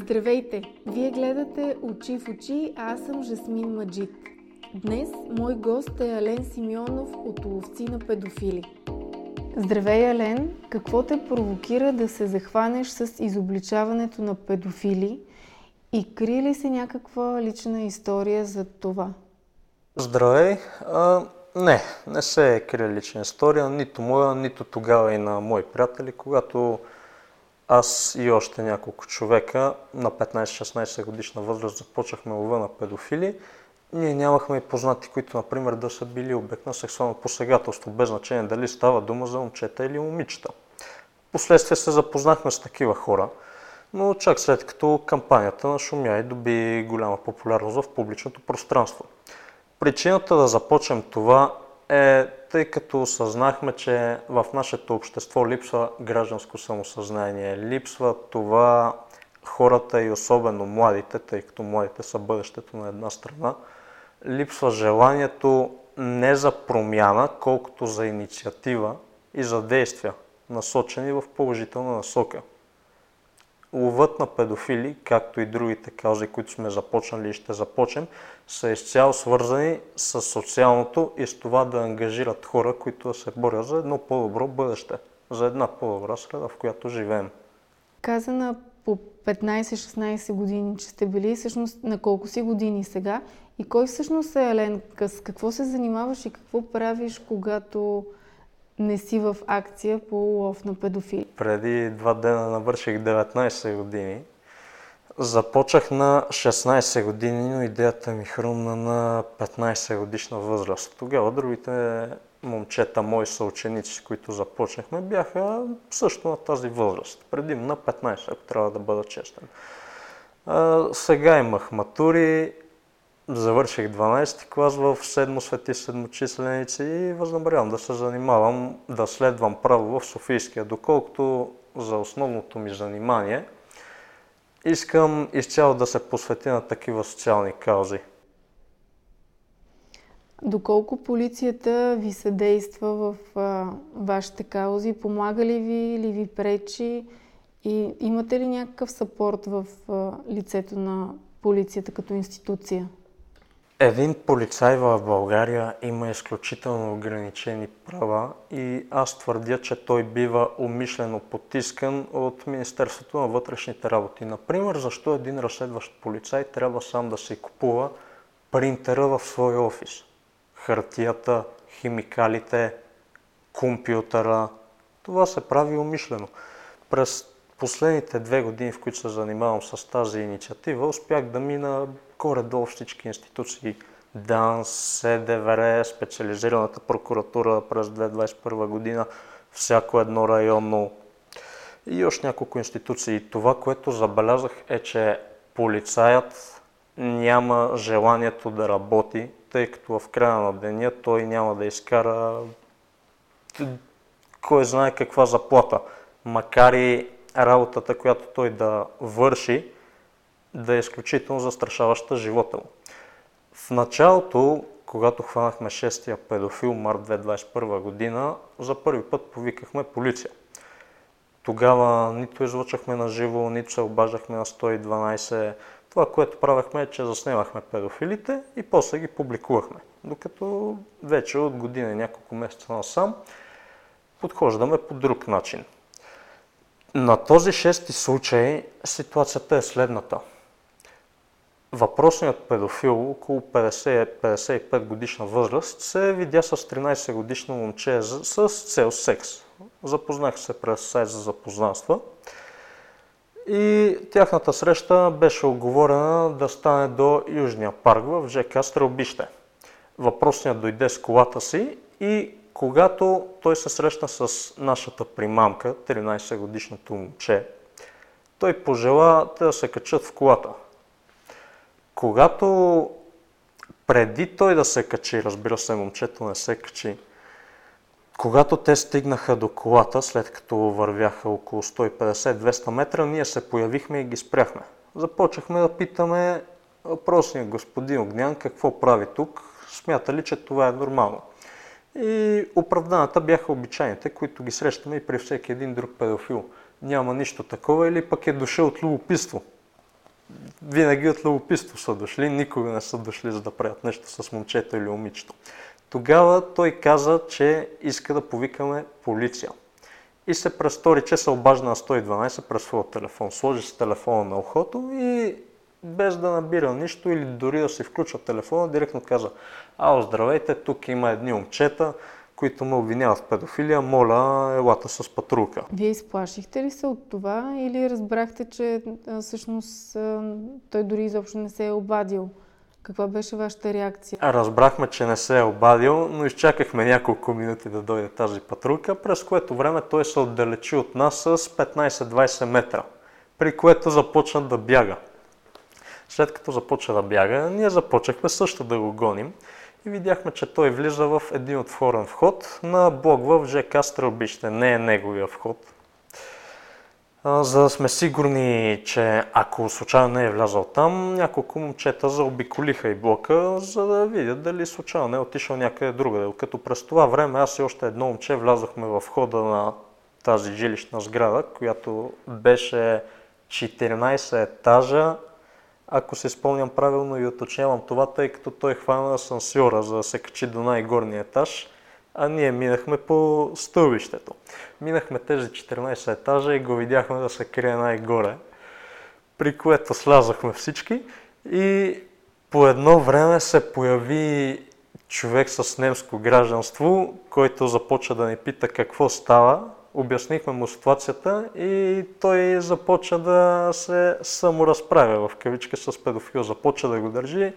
Здравейте! Вие гледате Очи в очи, а аз съм Жасмин Маджит. Днес мой гост е Ален Симеонов от Ловци на педофили. Здравей, Ален! Какво те провокира да се захванеш с изобличаването на педофили и крие ли се някаква лична история за това? Здравей! А, не, не се е крие лична история, нито моя, нито тогава и на мои приятели, когато аз и още няколко човека на 15-16 годишна възраст започнахме лова на педофили. Ние нямахме и познати, които, например, да са били обект на сексуално посегателство, без значение дали става дума за момчета или момичета. Последствие се запознахме с такива хора, но чак след като кампанията на Шумя и доби голяма популярност в публичното пространство. Причината да започнем това е тъй като осъзнахме, че в нашето общество липсва гражданско самосъзнание, липсва това хората и особено младите, тъй като младите са бъдещето на една страна, липсва желанието не за промяна, колкото за инициатива и за действия, насочени в положителна насока ловът на педофили, както и другите каузи, които сме започнали и ще започнем, са изцяло свързани с социалното и с това да ангажират хора, които да се борят за едно по-добро бъдеще, за една по-добра среда, в която живеем. Казана по 15-16 години, че сте били всъщност на колко си години сега и кой всъщност е Елен? С какво се занимаваш и какво правиш, когато не си в акция по лов на педофили? Преди два дена навърших 19 години. Започнах на 16 години, но идеята ми хрумна на 15 годишна възраст. Тогава другите момчета, мои съученици, с които започнахме, бяха също на тази възраст. Предимно на 15, ако трябва да бъда честен. А, сега имах матури, завърших 12 клас в седмо свети седмочисленици и възнамерявам да се занимавам, да следвам право в Софийския, доколкото за основното ми занимание искам изцяло да се посветя на такива социални каузи. Доколко полицията ви съдейства в а, вашите каузи? Помага ли ви или ви пречи? И имате ли някакъв сапорт в а, лицето на полицията като институция? Един полицай в България има изключително ограничени права и аз твърдя, че той бива умишлено потискан от Министерството на вътрешните работи. Например, защо един разследващ полицай трябва сам да си купува принтера в своя офис? Хартията, химикалите, компютъра. Това се прави умишлено. През последните две години, в които се занимавам с тази инициатива, успях да мина горе-долу всички институции, ДАНС, СДВР, специализираната прокуратура през 2021 година, всяко едно районно и още няколко институции. Това, което забелязах е, че полицаят няма желанието да работи, тъй като в края на деня той няма да изкара кой знае каква заплата. Макар и работата, която той да върши, да е изключително застрашаваща живота му. В началото, когато хванахме шестия педофил март 2021 година, за първи път повикахме полиция. Тогава нито излъчахме на живо, нито се обаждахме на 112. Това, което правахме е, че заснемахме педофилите и после ги публикувахме. Докато вече от година и няколко месеца насам подхождаме по друг начин. На този шести случай ситуацията е следната – Въпросният педофил, около 50-55 годишна възраст, се видя с 13 годишно момче с цел секс. Запознах се през сайт за запознанства и тяхната среща беше оговорена да стане до Южния парк в ЖК Стрелбище. Въпросният дойде с колата си и когато той се срещна с нашата примамка, 13 годишното момче, той пожела да се качат в колата. Когато преди той да се качи, разбира се, момчето не се качи, когато те стигнаха до колата, след като вървяха около 150-200 метра, ние се появихме и ги спряхме. Започнахме да питаме въпросния господин Огнян какво прави тук, смята ли, че това е нормално. И оправданата бяха обичайните, които ги срещаме и при всеки един друг педофил. Няма нищо такова или пък е дошъл от любопитство. Винаги от любопитство са дошли, никога не са дошли за да правят нещо с момчето или момичето. Тогава той каза, че иска да повикаме полиция. И се престори, че се обажда на 112 през своя телефон. Сложи си телефона на ухото и без да набира нищо или дори да си включва телефона, директно каза, ао, здравейте, тук има едни момчета, които ме обвиняват в педофилия, моля, елата с патрулка. Вие изплашихте ли се от това или разбрахте, че а, всъщност а, той дори изобщо не се е обадил? Каква беше вашата реакция? Разбрахме, че не се е обадил, но изчакахме няколко минути да дойде тази патрулка, през което време той се отдалечи от нас с 15-20 метра, при което започна да бяга. След като започна да бяга, ние започнахме също да го гоним и видяхме, че той влиза в един отворен вход на блок в ЖК Стрелбище. Не е неговия вход. За да сме сигурни, че ако случайно не е влязал там, няколко момчета заобиколиха и блока, за да видят дали случайно не е отишъл някъде другаде. Като през това време аз и още едно момче влязохме в хода на тази жилищна сграда, която беше 14 етажа ако се спомням правилно и уточнявам това, тъй като той хвана асансьора, за да се качи до най-горния етаж, а ние минахме по стълбището. Минахме тези 14 етажа и го видяхме да се крие най-горе, при което слязахме всички и по едно време се появи човек с немско гражданство, който започва да ни пита какво става, обяснихме му ситуацията и той започва да се саморазправя в кавичка с педофил. Започва да го държи,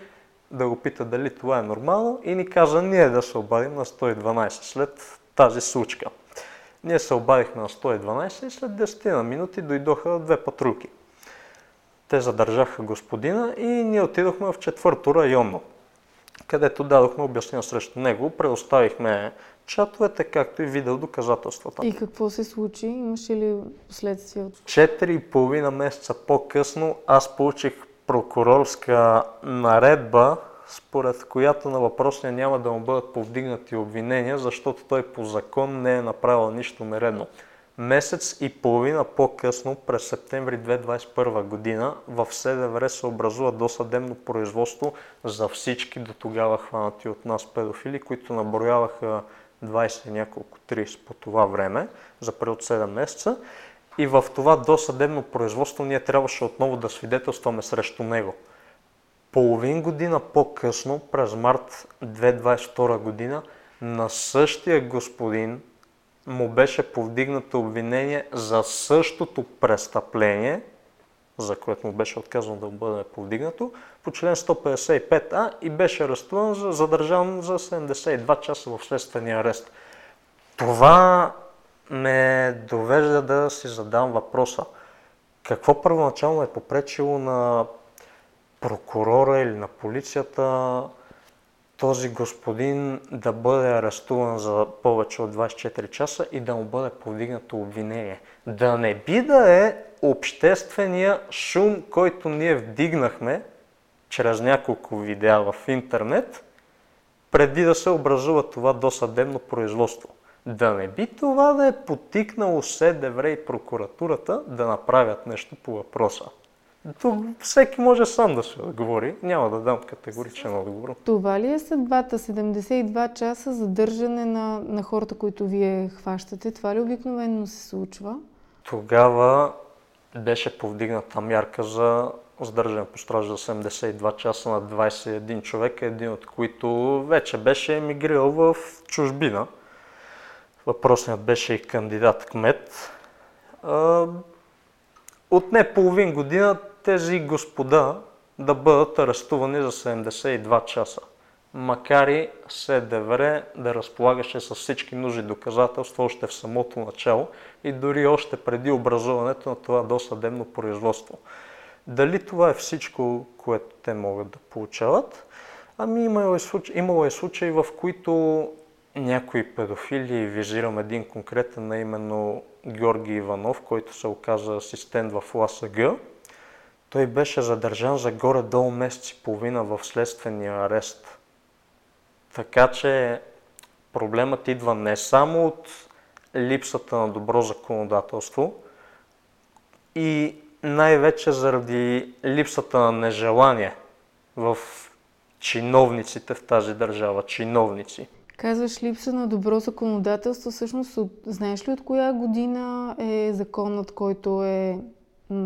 да го пита дали това е нормално и ни каза ние да се обадим на 112 след тази случка. Ние се обадихме на 112 и след 10 на минути дойдоха две патрулки. Те задържаха господина и ние отидохме в четвърто районно, където дадохме обяснение срещу него, предоставихме чатовете, както и видео доказателствата. И какво се случи? Имаше ли последствия? Четири и половина месеца по-късно аз получих прокурорска наредба, според която на въпросния няма да му бъдат повдигнати обвинения, защото той по закон не е направил нищо нередно. Месец и половина по-късно, през септември 2021 година, в СДВР се образува досъдебно производство за всички до тогава хванати от нас педофили, които наброяваха 20 няколко, 30 по това време, за период 7 месеца. И в това досъдебно производство ние трябваше отново да свидетелстваме срещу него. Половин година по-късно, през март 2022 година, на същия господин му беше повдигнато обвинение за същото престъпление, за което му беше отказано да бъде повдигнато, по член 155а и беше арестуван, за, задържан за 72 часа в следствения арест. Това ме довежда да си задам въпроса. Какво първоначално е попречило на прокурора или на полицията този господин да бъде арестуван за повече от 24 часа и да му бъде повдигнато обвинение. Да не би да е обществения шум, който ние вдигнахме чрез няколко видеа в интернет, преди да се образува това досъдебно производство. Да не би това да е потикнало СДВР и прокуратурата да направят нещо по въпроса. Тук всеки може сам да се отговори. Няма да дам категоричен отговор. Това ли е съдбата? 72 часа задържане на, на хората, които вие хващате? Това ли обикновено се случва? Тогава беше повдигната мярка за задържане по стража за 72 часа на 21 човека, един от които вече беше емигрирал в чужбина. Въпросният беше и кандидат кмет. От не половин година тези господа да бъдат арестувани за 72 часа. Макар и СДВР да разполагаше с всички нужни доказателства още в самото начало и дори още преди образуването на това досъдебно производство. Дали това е всичко, което те могат да получават? Ами имало е, случаи, имало е случаи, в които някои педофили, визирам един конкретен, а именно Георги Иванов, който се оказа асистент в ЛАСГ, той беше задържан за горе-долу месец и половина в следствения арест. Така че проблемът идва не само от липсата на добро законодателство и най-вече заради липсата на нежелание в чиновниците в тази държава. Чиновници. Казваш липса на добро законодателство. Всъщност, от, знаеш ли от коя година е законът, който е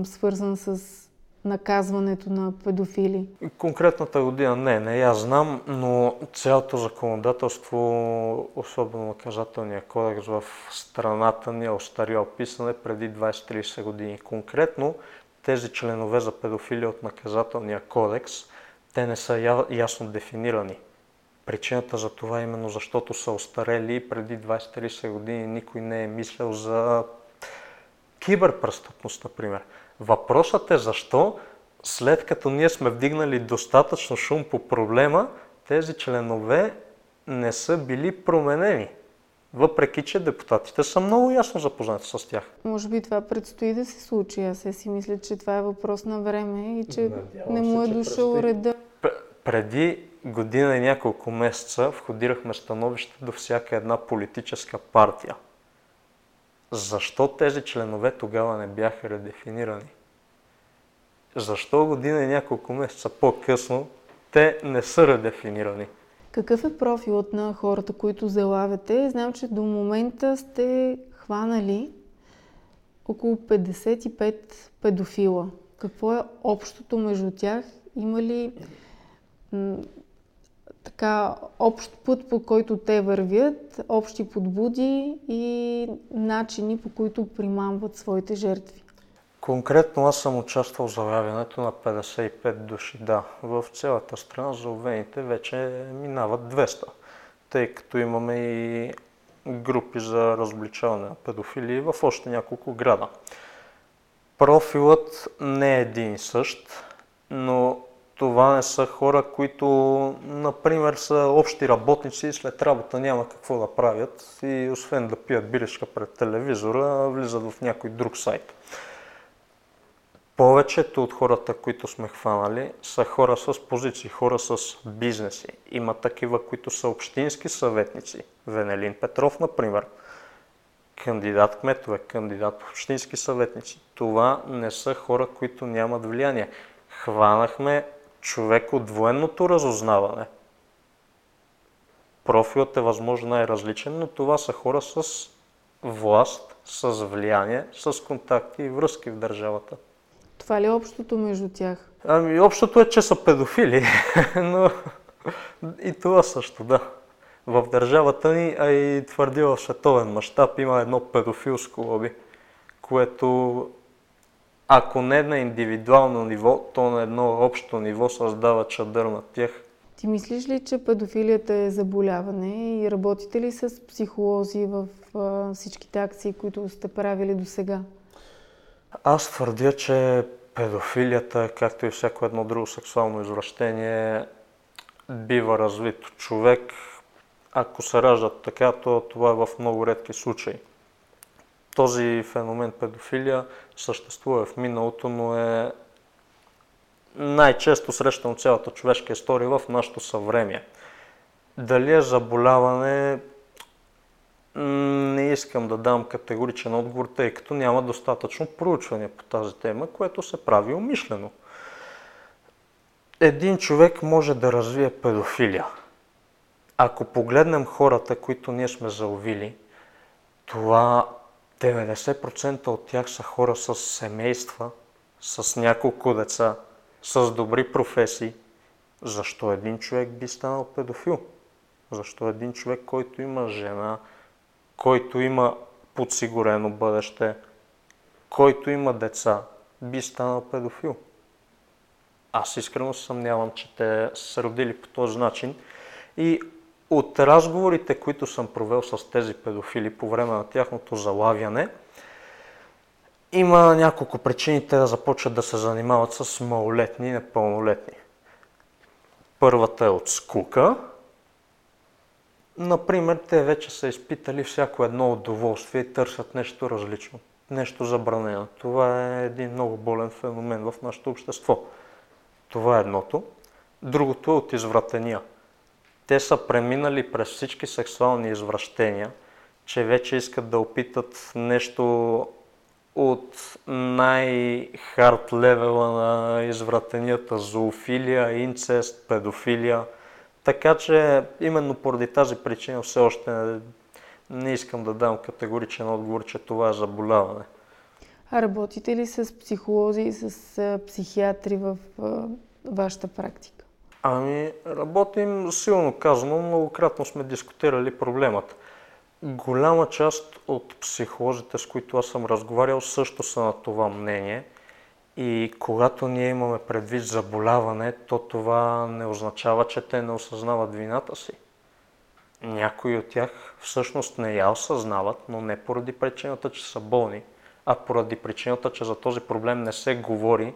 свързан с наказването на педофили? Конкретната година не, не я знам, но цялото законодателство, особено наказателния кодекс в страната ни е остарял писане преди 20-30 години. Конкретно тези членове за педофилия от наказателния кодекс, те не са ясно дефинирани. Причината за това е именно защото са остарели и преди 20-30 години никой не е мислял за киберпрестъпност, например. Въпросът е защо, след като ние сме вдигнали достатъчно шум по проблема, тези членове не са били променени. Въпреки, че депутатите са много ясно запознати с тях. Може би това предстои да се случи. Аз си мисля, че това е въпрос на време и че Надявам не му е дошъл реда. Преди година и няколко месеца входирахме становище до всяка една политическа партия. Защо тези членове тогава не бяха редефинирани? Защо година и няколко месеца по-късно те не са редефинирани? Какъв е профилът на хората, които залавяте? Знам, че до момента сте хванали около 55 педофила. Какво е общото между тях? Има ли така общ път, по който те вървят, общи подбуди и начини, по които примамват своите жертви. Конкретно аз съм участвал в залавянето на 55 души, да. В цялата страна заловените вече минават 200, тъй като имаме и групи за разобличаване на педофилии в още няколко града. Профилът не е един и същ, но това не са хора, които, например, са общи работници и след работа няма какво да правят и освен да пият биришка пред телевизора, влизат в някой друг сайт. Повечето от хората, които сме хванали, са хора с позиции, хора с бизнеси. Има такива, които са общински съветници. Венелин Петров, например, кандидат кметове, кандидат общински съветници. Това не са хора, които нямат влияние. Хванахме човек от военното разузнаване. Профилът е възможно най-различен, но това са хора с власт, с влияние, с контакти и връзки в държавата. Това ли е общото между тях? Ами, общото е, че са педофили, но и това също, да. В държавата ни, а и твърди в световен мащаб, има едно педофилско лоби, което ако не на индивидуално ниво, то на едно общо ниво създава чадър на тях. Ти мислиш ли, че педофилията е заболяване и работите ли с психолози в а, всичките акции, които сте правили до сега? Аз твърдя, че педофилията, както и всяко едно друго сексуално извращение, бива развито. Човек, ако се раждат така, то това е в много редки случаи. Този феномен педофилия съществува в миналото, но е най-често срещан от цялата човешка история в нашето съвремие. Дали е заболяване, не искам да дам категоричен отговор, тъй като няма достатъчно проучване по тази тема, което се прави умишлено. Един човек може да развие педофилия. Ако погледнем хората, които ние сме заловили, това 90% от тях са хора с семейства, с няколко деца, с добри професии. Защо един човек би станал педофил? Защо един човек, който има жена, който има подсигурено бъдеще, който има деца, би станал педофил? Аз искрено съмнявам, че те са родили по този начин. И от разговорите, които съм провел с тези педофили по време на тяхното залавяне, има няколко причини те да започват да се занимават с малолетни и непълнолетни. Първата е от скука. Например, те вече са изпитали всяко едно удоволствие и търсят нещо различно, нещо забранено. Това е един много болен феномен в нашето общество. Това е едното. Другото е от извратения – те са преминали през всички сексуални извращения, че вече искат да опитат нещо от най-хард левела на извратенията зоофилия, инцест, педофилия. Така че именно поради тази причина все още не, не искам да дам категоричен отговор, че това е заболяване. А работите ли с психолози и с психиатри в вашата практика? Ами, работим силно казано, многократно сме дискутирали проблемата. Голяма част от психолозите, с които аз съм разговарял, също са на това мнение. И когато ние имаме предвид заболяване, то това не означава, че те не осъзнават вината си. Някои от тях всъщност не я осъзнават, но не поради причината, че са болни, а поради причината, че за този проблем не се говори.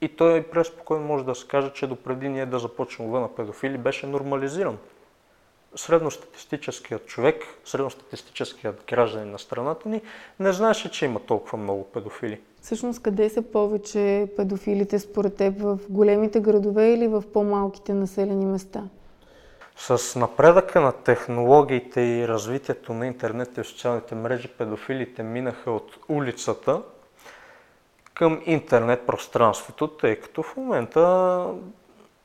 И той преспокойно може да се каже, че допреди ние да започнем на педофили беше нормализиран средностатистическият човек, средностатистическият гражданин на страната ни не знаеше, че има толкова много педофили. Всъщност, къде са повече педофилите според теб? В големите градове или в по-малките населени места? С напредъка на технологиите и развитието на интернет и социалните мрежи, педофилите минаха от улицата към интернет пространството, тъй като в момента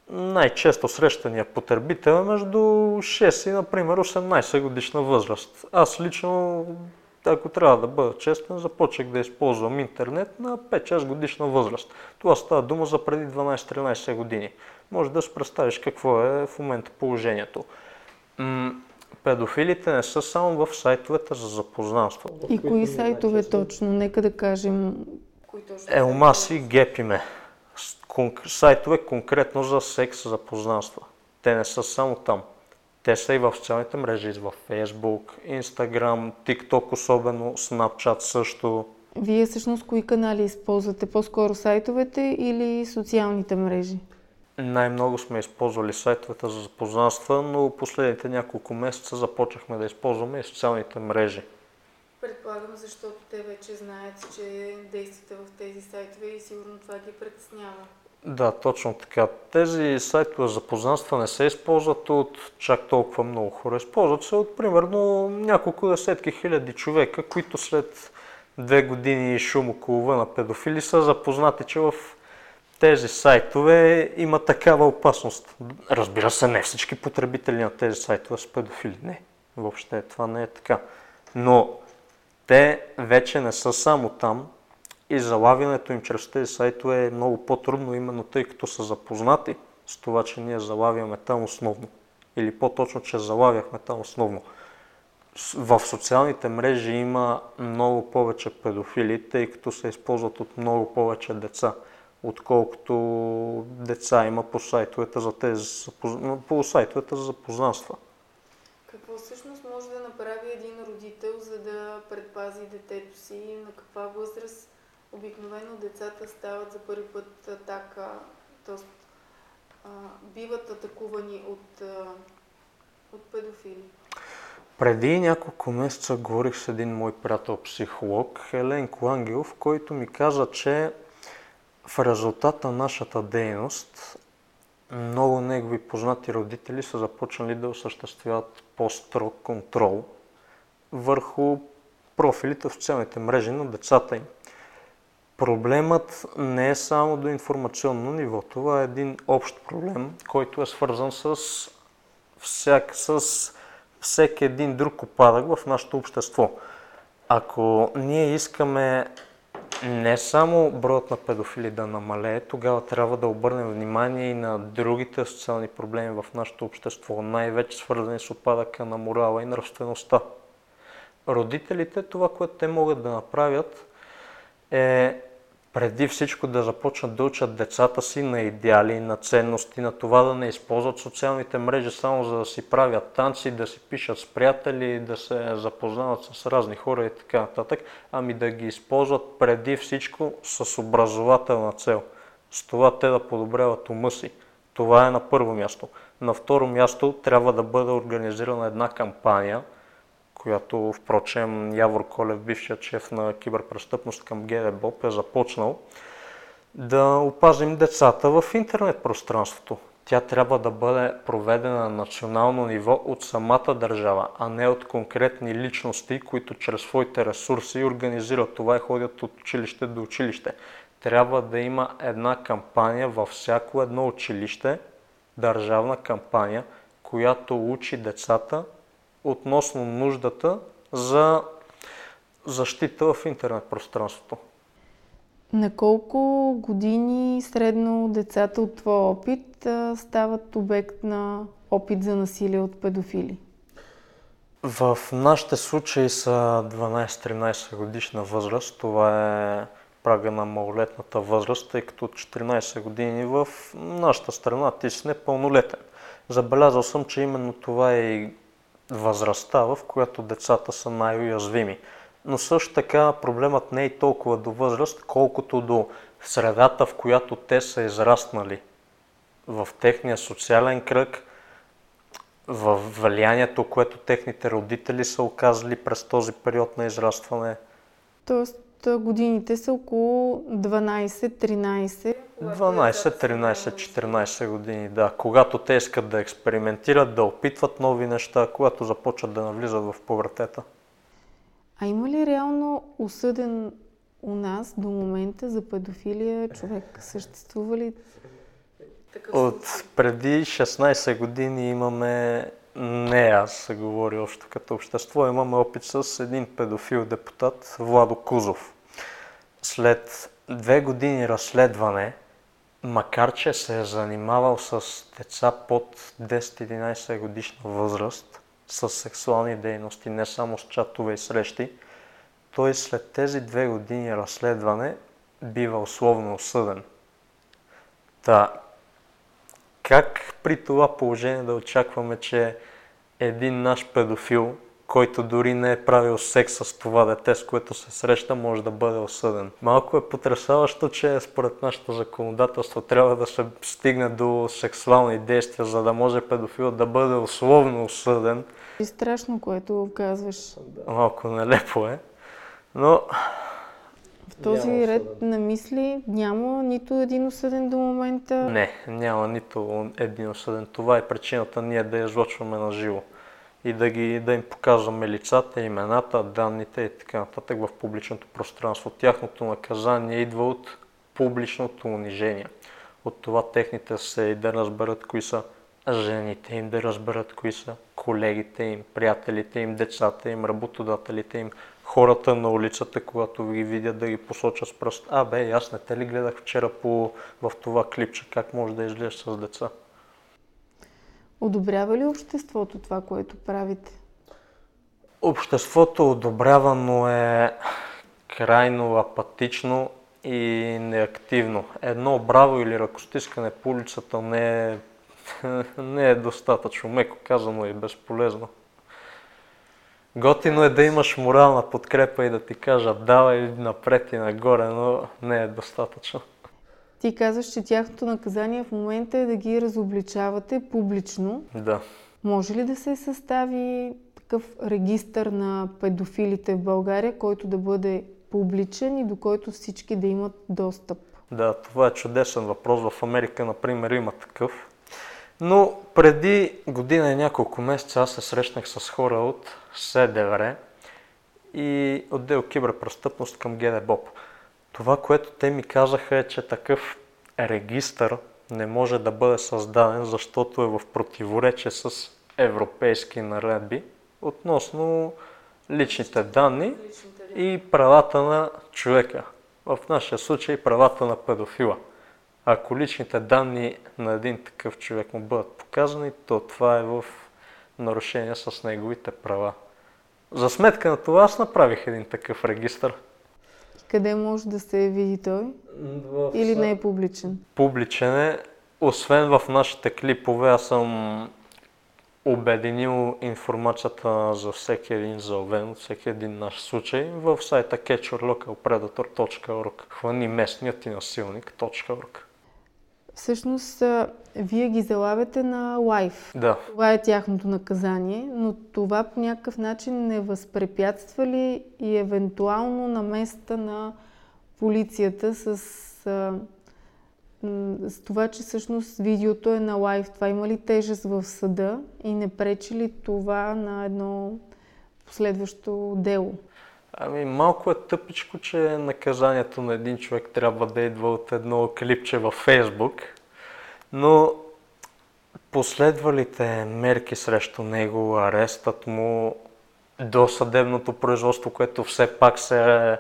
най-често срещания потребител е между 6 и, например, 18 годишна възраст. Аз лично, ако трябва да бъда честен, започнах да използвам интернет на 5-6 годишна възраст. Това става дума за преди 12-13 години. Може да си представиш какво е в момента положението. Педофилите не са само в сайтовете за запознанство. И кои сайтове точно? Нека да кажем. Елмас и Гепиме сайтове конкретно за секс, за познанства. Те не са само там. Те са и в социалните мрежи, в Facebook, Instagram, TikTok особено, Snapchat също. Вие всъщност кои канали използвате? По-скоро сайтовете или социалните мрежи? Най-много сме използвали сайтовете за запознанства, но последните няколко месеца започнахме да използваме и социалните мрежи. Предполагам, защото те вече знаят, че действате в тези сайтове и сигурно това ги притеснява. Да, точно така. Тези сайтове за познанства не се използват от чак толкова много хора. Използват се от примерно няколко десетки хиляди човека, които след две години шум около на педофили са запознати, че в тези сайтове има такава опасност. Разбира се, не всички потребители на тези сайтове са педофили. Не, въобще това не е така. Но те вече не са само там и залавянето им чрез тези сайтове е много по-трудно, именно тъй като са запознати с това, че ние залавяме там основно. Или по-точно, че залавяхме там основно. В социалните мрежи има много повече педофили, тъй като се използват от много повече деца, отколкото деца има по сайтовете за, тези, по сайтовете за запознанства. Какво всъщност може да направи един предпази детето си? На каква възраст обикновено децата стават за първи път атака, т.е. биват атакувани от, от педофили? Преди няколко месеца говорих с един мой приятел психолог, Еленко Ангелов, който ми каза, че в резултат на нашата дейност много негови познати родители са започнали да осъществяват по-строг контрол върху профилите в социалните мрежи на децата им. Проблемът не е само до информационно ниво. Това е един общ проблем, който е свързан с, всяк, с всеки един друг опадък в нашето общество. Ако ние искаме не само броят на педофили да намалее, тогава трябва да обърнем внимание и на другите социални проблеми в нашето общество, най-вече свързани с опадъка на морала и нравствеността. Родителите, това, което те могат да направят, е преди всичко да започнат да учат децата си на идеали, на ценности, на това да не използват социалните мрежи само за да си правят танци, да си пишат с приятели, да се запознават с разни хора и така нататък, ами да ги използват преди всичко с образователна цел. С това те да подобряват ума си. Това е на първо място. На второ място трябва да бъде организирана една кампания – която впрочем Явор Колев, бившият шеф на киберпрестъпност към ГДБОП е започнал, да опазим децата в интернет пространството. тя трябва да бъде проведена на национално ниво от самата държава, а не от конкретни личности, които чрез своите ресурси организират това и ходят от училище до училище. Трябва да има една кампания във всяко едно училище, държавна кампания, която учи децата относно нуждата за защита в интернет пространството. На колко години средно децата от твоя опит стават обект на опит за насилие от педофили? В нашите случаи са 12-13 годишна възраст. Това е прага на малолетната възраст, тъй като от 14 години в нашата страна ти си непълнолетен. Забелязал съм, че именно това е и възрастта, в която децата са най-уязвими но също така проблемът не е толкова до възраст, колкото до средата, в която те са израснали. В техния социален кръг, в влиянието, което техните родители са оказали през този период на израстване. Тоест годините са около 12-13. 12, 13, 14 години, да. Когато те искат да експериментират, да опитват нови неща, когато започват да навлизат в повъртета. А има ли реално осъден у нас до момента за педофилия човек? Съществува ли От преди 16 години имаме, не аз се говори още като общество, имаме опит с един педофил депутат, Владо Кузов. След две години разследване, макар че се е занимавал с деца под 10-11 годишна възраст, с сексуални дейности, не само с чатове и срещи, той след тези две години разследване бива условно осъден. Та, как при това положение да очакваме, че един наш педофил, който дори не е правил секс с това дете, с което се среща, може да бъде осъден. Малко е потрясаващо, че според нашето законодателство трябва да се стигне до сексуални действия, за да може педофил да бъде условно осъден. И страшно, което казваш. Малко нелепо е. Но... В този няма ред на мисли няма нито един осъден до момента? Не, няма нито един осъден. Това е причината ние да излъчваме на живо и да, ги, да им показваме лицата, имената, данните и така нататък в публичното пространство. Тяхното наказание идва от публичното унижение. От това техните се да разберат кои са жените им, да разберат кои са колегите им, приятелите им, децата им, работодателите им, хората на улицата, когато ги видят да ги посочат с пръст. А, бе, аз не те ли гледах вчера по, в това клипче, как може да изглеждаш с деца? Одобрява ли обществото това, което правите? Обществото одобрява, но е крайно апатично и неактивно. Едно браво или ръкостискане по улицата не е, не е достатъчно, меко казано и безполезно. Готино е да имаш морална подкрепа и да ти кажат давай напред и нагоре, но не е достатъчно. Ти казваш, че тяхното наказание в момента е да ги разобличавате публично. Да. Може ли да се състави такъв регистър на педофилите в България, който да бъде публичен и до който всички да имат достъп? Да, това е чудесен въпрос. В Америка, например, има такъв. Но преди година и няколко месеца аз се срещнах с хора от СДВР и отдел киберпрестъпност към ГДБОП. Това, което те ми казаха е, че такъв регистър не може да бъде създаден, защото е в противоречие с европейски наредби относно личните данни и правата на човека. В нашия случай правата на педофила. Ако личните данни на един такъв човек му бъдат показани, то това е в нарушение с неговите права. За сметка на това аз направих един такъв регистр. Къде може да се види той? В... Или не е публичен? Публичен е. Освен в нашите клипове, аз съм обединил информацията за всеки един залвен, всеки един наш случай в сайта catcherlocalpredator.org. Хвани местният и насилник.org. Всъщност, вие ги залавяте на лайф. Да. Това е тяхното наказание, но това по някакъв начин не възпрепятства ли и евентуално на места на полицията с а, с това, че всъщност видеото е на лайв, това има ли тежест в съда и не пречи ли това на едно последващо дело? Ами малко е тъпичко, че наказанието на един човек трябва да идва от едно клипче във Фейсбук, но последвалите мерки срещу него, арестът му, до съдебното производство, което все пак се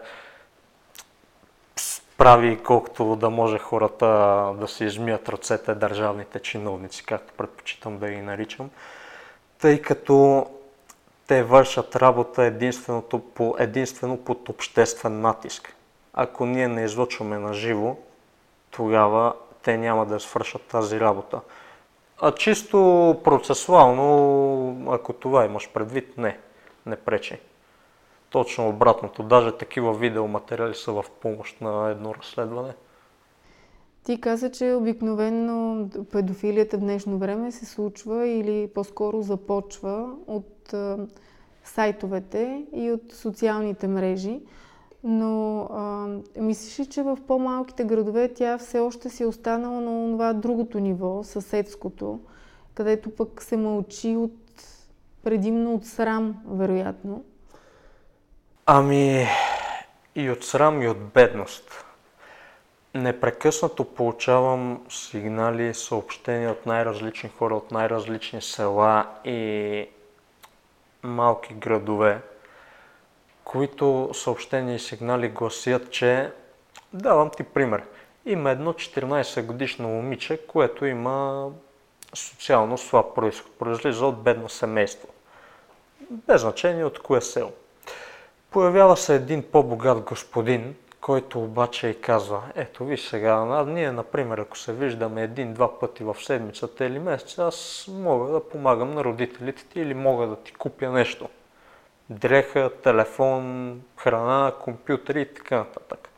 прави колкото да може хората да си измият ръцете държавните чиновници, както предпочитам да ги наричам, тъй като те вършат работа единственото по, единствено под обществен натиск. Ако ние не излъчваме на живо, тогава те няма да свършат тази работа. А чисто процесуално, ако това имаш предвид, не, не пречи. Точно обратното. Даже такива видеоматериали са в помощ на едно разследване. Ти каза, че обикновено педофилията в днешно време се случва или по-скоро започва от а, сайтовете и от социалните мрежи. Но а, мислиш ли, че в по-малките градове тя все още си е останала на това другото ниво, съседското, където пък се мълчи от, предимно от срам, вероятно? Ами и от срам и от бедност. Непрекъснато получавам сигнали съобщения от най-различни хора, от най-различни села и малки градове, които съобщения и сигнали гласят, че давам ти пример. Има едно 14 годишно момиче, което има социално слаб происход, произлиза от бедно семейство. Без значение от кое село. Появява се един по-богат господин, който обаче и казва, ето ви сега, а ние, например, ако се виждаме един-два пъти в седмицата или месеца, аз мога да помагам на родителите ти или мога да ти купя нещо. Дреха, телефон, храна, компютъри и така нататък.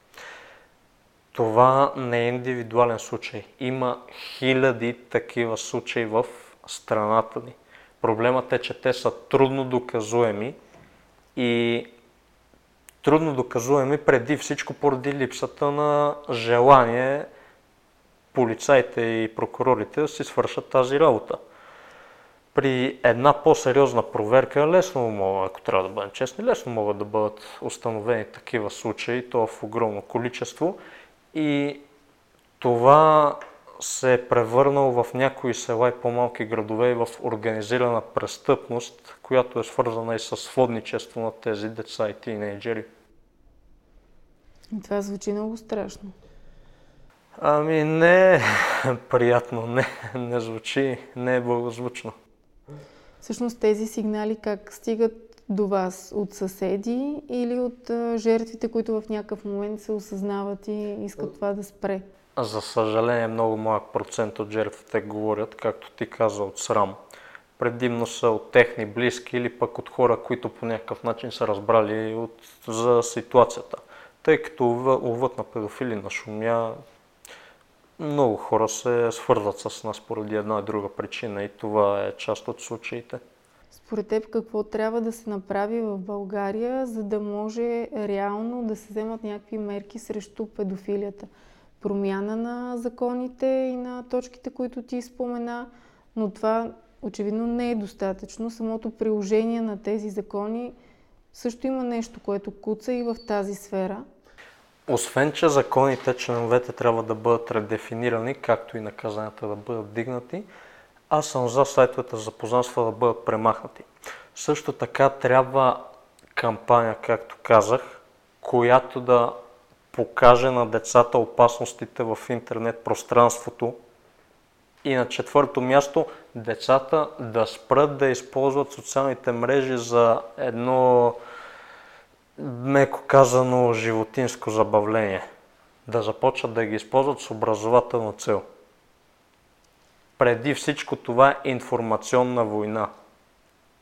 Това не е индивидуален случай. Има хиляди такива случаи в страната ни. Проблемът е, че те са трудно доказуеми и трудно доказуеми преди всичко поради липсата на желание полицаите и прокурорите да си свършат тази работа. При една по-сериозна проверка лесно мога, ако трябва да бъдем честни, лесно могат да бъдат установени такива случаи, то в огромно количество и това се е превърнал в някои села и по-малки градове и в организирана престъпност, която е свързана и с сводничество на тези деца и тинейджери. Това звучи много страшно. Ами не е приятно, не, не звучи, не е благозвучно. Всъщност тези сигнали как стигат до вас? От съседи или от жертвите, които в някакъв момент се осъзнават и искат това да спре? За съжаление, много малък процент от жертвите говорят, както ти каза, от срам. Предимно са от техни близки или пък от хора, които по някакъв начин са разбрали от, за ситуацията. Тъй като ловът на педофили на шумя, много хора се свързват с нас поради една и друга причина и това е част от случаите. Според теб какво трябва да се направи в България, за да може реално да се вземат някакви мерки срещу педофилията? Промяна на законите и на точките, които ти спомена, но това очевидно не е достатъчно. Самото приложение на тези закони също има нещо, което куца и в тази сфера. Освен, че законите, членовете трябва да бъдат редефинирани, както и наказанията да бъдат дигнати, аз съм за сайтовете за запознанства да бъдат премахнати. Също така трябва кампания, както казах, която да покаже на децата опасностите в интернет пространството. И на четвърто място, децата да спрат да използват социалните мрежи за едно меко казано, животинско забавление. Да започват да ги използват с образователна цел. Преди всичко това е информационна война.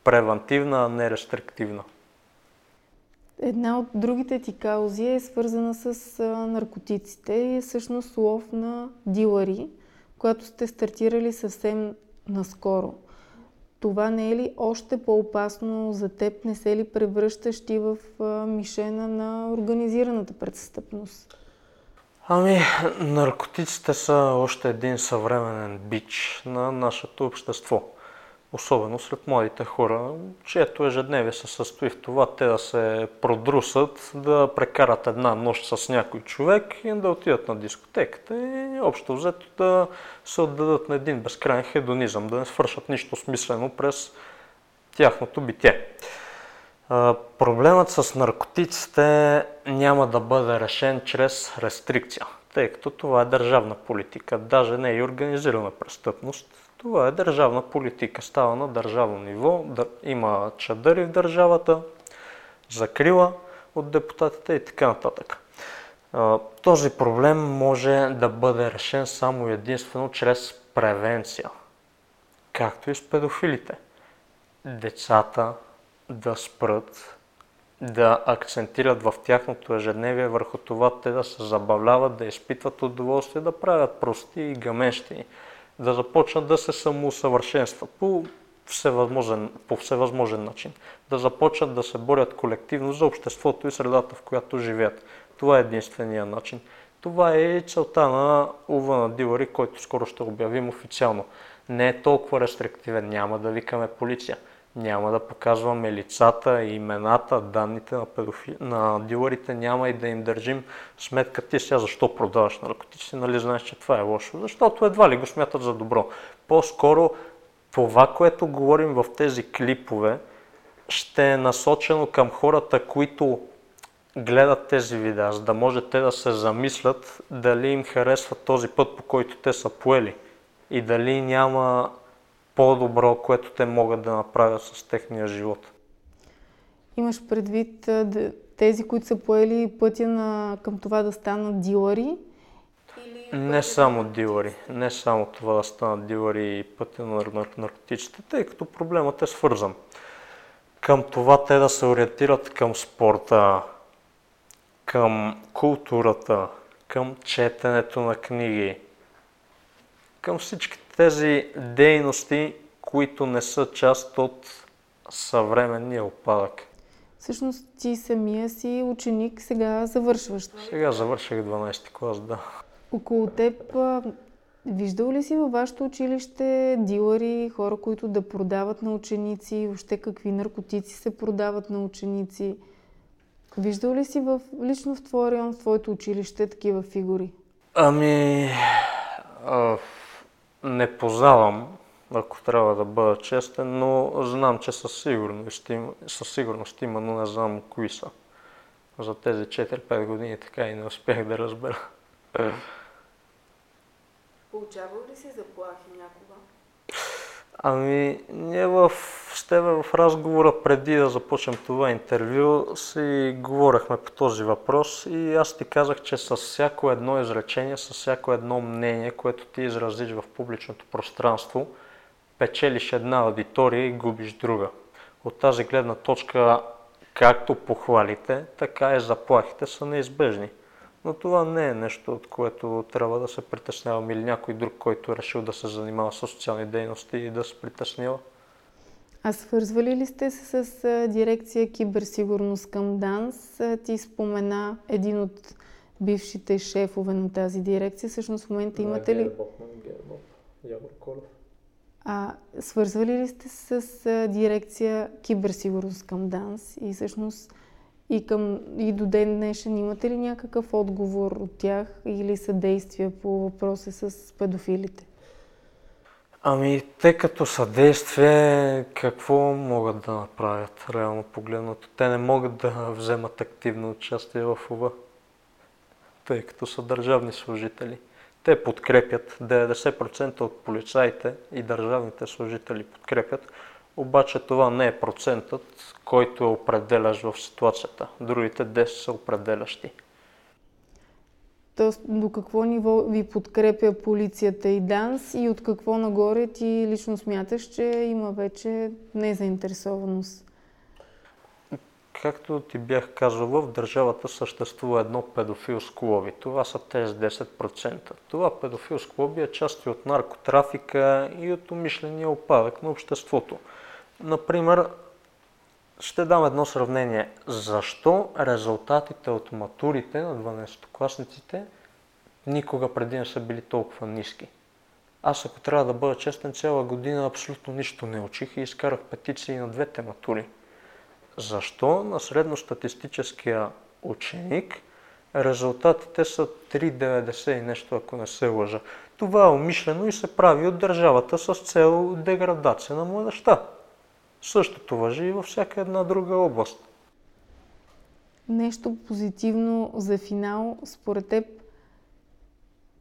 Превентивна, а не рестриктивна. Една от другите ти каузи е свързана с наркотиците и е всъщност лов на дилари, която сте стартирали съвсем наскоро това не е ли още по-опасно за теб? Не се ли превръщаш ти в мишена на организираната престъпност? Ами, наркотиците са още един съвременен бич на нашето общество. Особено сред младите хора, чието ежедневие се състои в това те да се продрусат, да прекарат една нощ с някой човек и да отидат на дискотеката и общо взето да се отдадат на един безкрайен хедонизъм, да не свършат нищо смислено през тяхното битие. Проблемът с наркотиците няма да бъде решен чрез рестрикция, тъй като това е държавна политика, даже не е и организирана престъпност. Това е държавна политика, става на държавно ниво, има чадъри в държавата, закрила от депутатите и така нататък. Този проблем може да бъде решен само единствено чрез превенция, както и с педофилите. Децата да спрат, да акцентират в тяхното ежедневие върху това те да се забавляват, да изпитват удоволствие, да правят прости и гамещи, да започнат да се самоусъвършенстват по всевъзможен, по всевъзможен начин, да започнат да се борят колективно за обществото и средата, в която живеят. Това е единствения начин. Това е целта на Ува на Дилари, който скоро ще обявим официално. Не е толкова рестриктивен, няма да викаме полиция няма да показваме лицата, имената, данните на, педофи... на дилърите, няма и да им държим сметка. Ти сега защо продаваш наркотици, нали знаеш, че това е лошо, защото едва ли го смятат за добро. По-скоро това, което говорим в тези клипове, ще е насочено към хората, които гледат тези видеа, за да може те да се замислят дали им харесва този път, по който те са поели. И дали няма по-добро, което те могат да направят с техния живот. Имаш предвид тези, които са поели пътя на, към това да станат дилъри? Или... Не само дилъри, не само това да станат дилъри и пътя на наркотиците, тъй като проблемът е свързан. Към това те да се ориентират към спорта, към културата, към четенето на книги, към всички тези дейности, които не са част от съвременния опадък. Всъщност ти самия си ученик, сега завършваш. Сега завърших 12 клас, да. Около теб виждал ли си във вашето училище дилъри, хора, които да продават на ученици, въобще какви наркотици се продават на ученици? Виждал ли си в, лично в твоя район, в твоето училище такива фигури? Ами, а, не познавам, ако трябва да бъда честен, но знам, че със сигурност има, със сигурност има но не знам кои са. За тези 4-5 години така и не успях да разбера. Получавал ли си заплахи някога? Ами, ние в, с тебе в разговора преди да започнем това интервю си говорихме по този въпрос и аз ти казах, че с всяко едно изречение, с всяко едно мнение, което ти изразиш в публичното пространство, печелиш една аудитория и губиш друга. От тази гледна точка, както похвалите, така и заплахите са неизбежни. Но това не е нещо, от което трябва да се притеснявам или някой друг, който е решил да се занимава с социални дейности и да се притеснява. А свързвали ли сте се с дирекция киберсигурност към ДАНС? Ти спомена един от бившите шефове на тази дирекция. Всъщност в момента имате ли... А свързвали ли сте с дирекция киберсигурност към ДАНС и всъщност и, към, и до ден днешен имате ли някакъв отговор от тях или съдействие по въпроса с педофилите? Ами, те като съдействие, какво могат да направят, реално погледнато? Те не могат да вземат активно участие в ОВА, тъй като са държавни служители. Те подкрепят, 90% от полицаите и държавните служители подкрепят, обаче това не е процентът, който е определящ в ситуацията. Другите 10 са определящи. Тоест, до какво ниво ви подкрепя полицията и ДАНС и от какво нагоре ти лично смяташ, че има вече незаинтересованост? Както ти бях казал, в държавата съществува едно педофилско лоби. Това са тези 10%. Това педофилско лоби е част и от наркотрафика и от умишления опадък на обществото. Например, ще дам едно сравнение. Защо резултатите от матурите на 12-класниците никога преди не са били толкова ниски. Аз, ако трябва да бъда честен, цяла година абсолютно нищо не учих и изкарах петиции на двете матури. Защо на средностатистическия ученик резултатите са 3,90 и нещо, ако не се лъжа? Това е умишлено и се прави от държавата с цел деградация на младеща. Същото въжи и във всяка една друга област. Нещо позитивно за финал, според теб,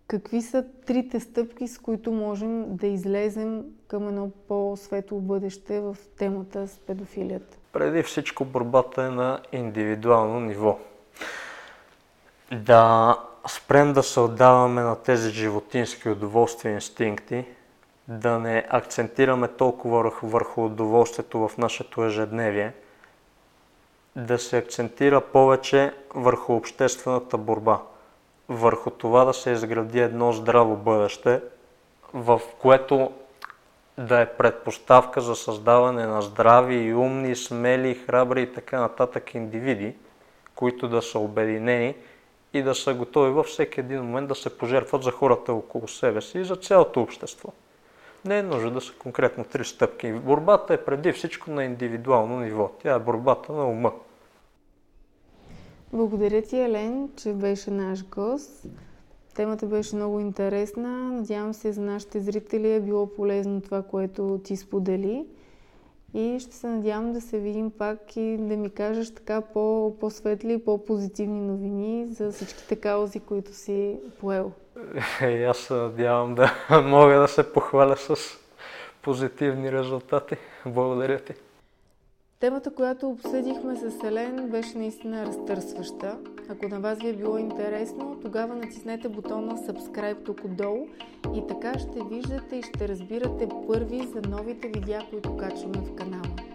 какви са трите стъпки, с които можем да излезем към едно по-светло бъдеще в темата с педофилията? Преди всичко борбата е на индивидуално ниво. Да спрем да се отдаваме на тези животински удоволствия и инстинкти, да не акцентираме толкова върху удоволствието в нашето ежедневие, да се акцентира повече върху обществената борба, върху това да се изгради едно здраво бъдеще, в което да е предпоставка за създаване на здрави умни, смели, храбри и така нататък индивиди, които да са обединени и да са готови във всеки един момент да се пожертват за хората около себе си и за цялото общество. Не е нужно да са конкретно три стъпки. Борбата е преди всичко на индивидуално ниво. Тя е борбата на ума. Благодаря ти, Елен, че беше наш гост. Темата беше много интересна. Надявам се за нашите зрители е било полезно това, което ти сподели. И ще се надявам да се видим пак и да ми кажеш така по, по-светли и по-позитивни новини за всичките каузи, които си поел. Е, аз се надявам да мога да се похваля с позитивни резултати. Благодаря ти. Темата, която обсъдихме с Елен, беше наистина разтърсваща. Ако на вас ви е било интересно, тогава натиснете бутона Subscribe тук отдолу и така ще виждате и ще разбирате първи за новите видеа, които качваме в канала.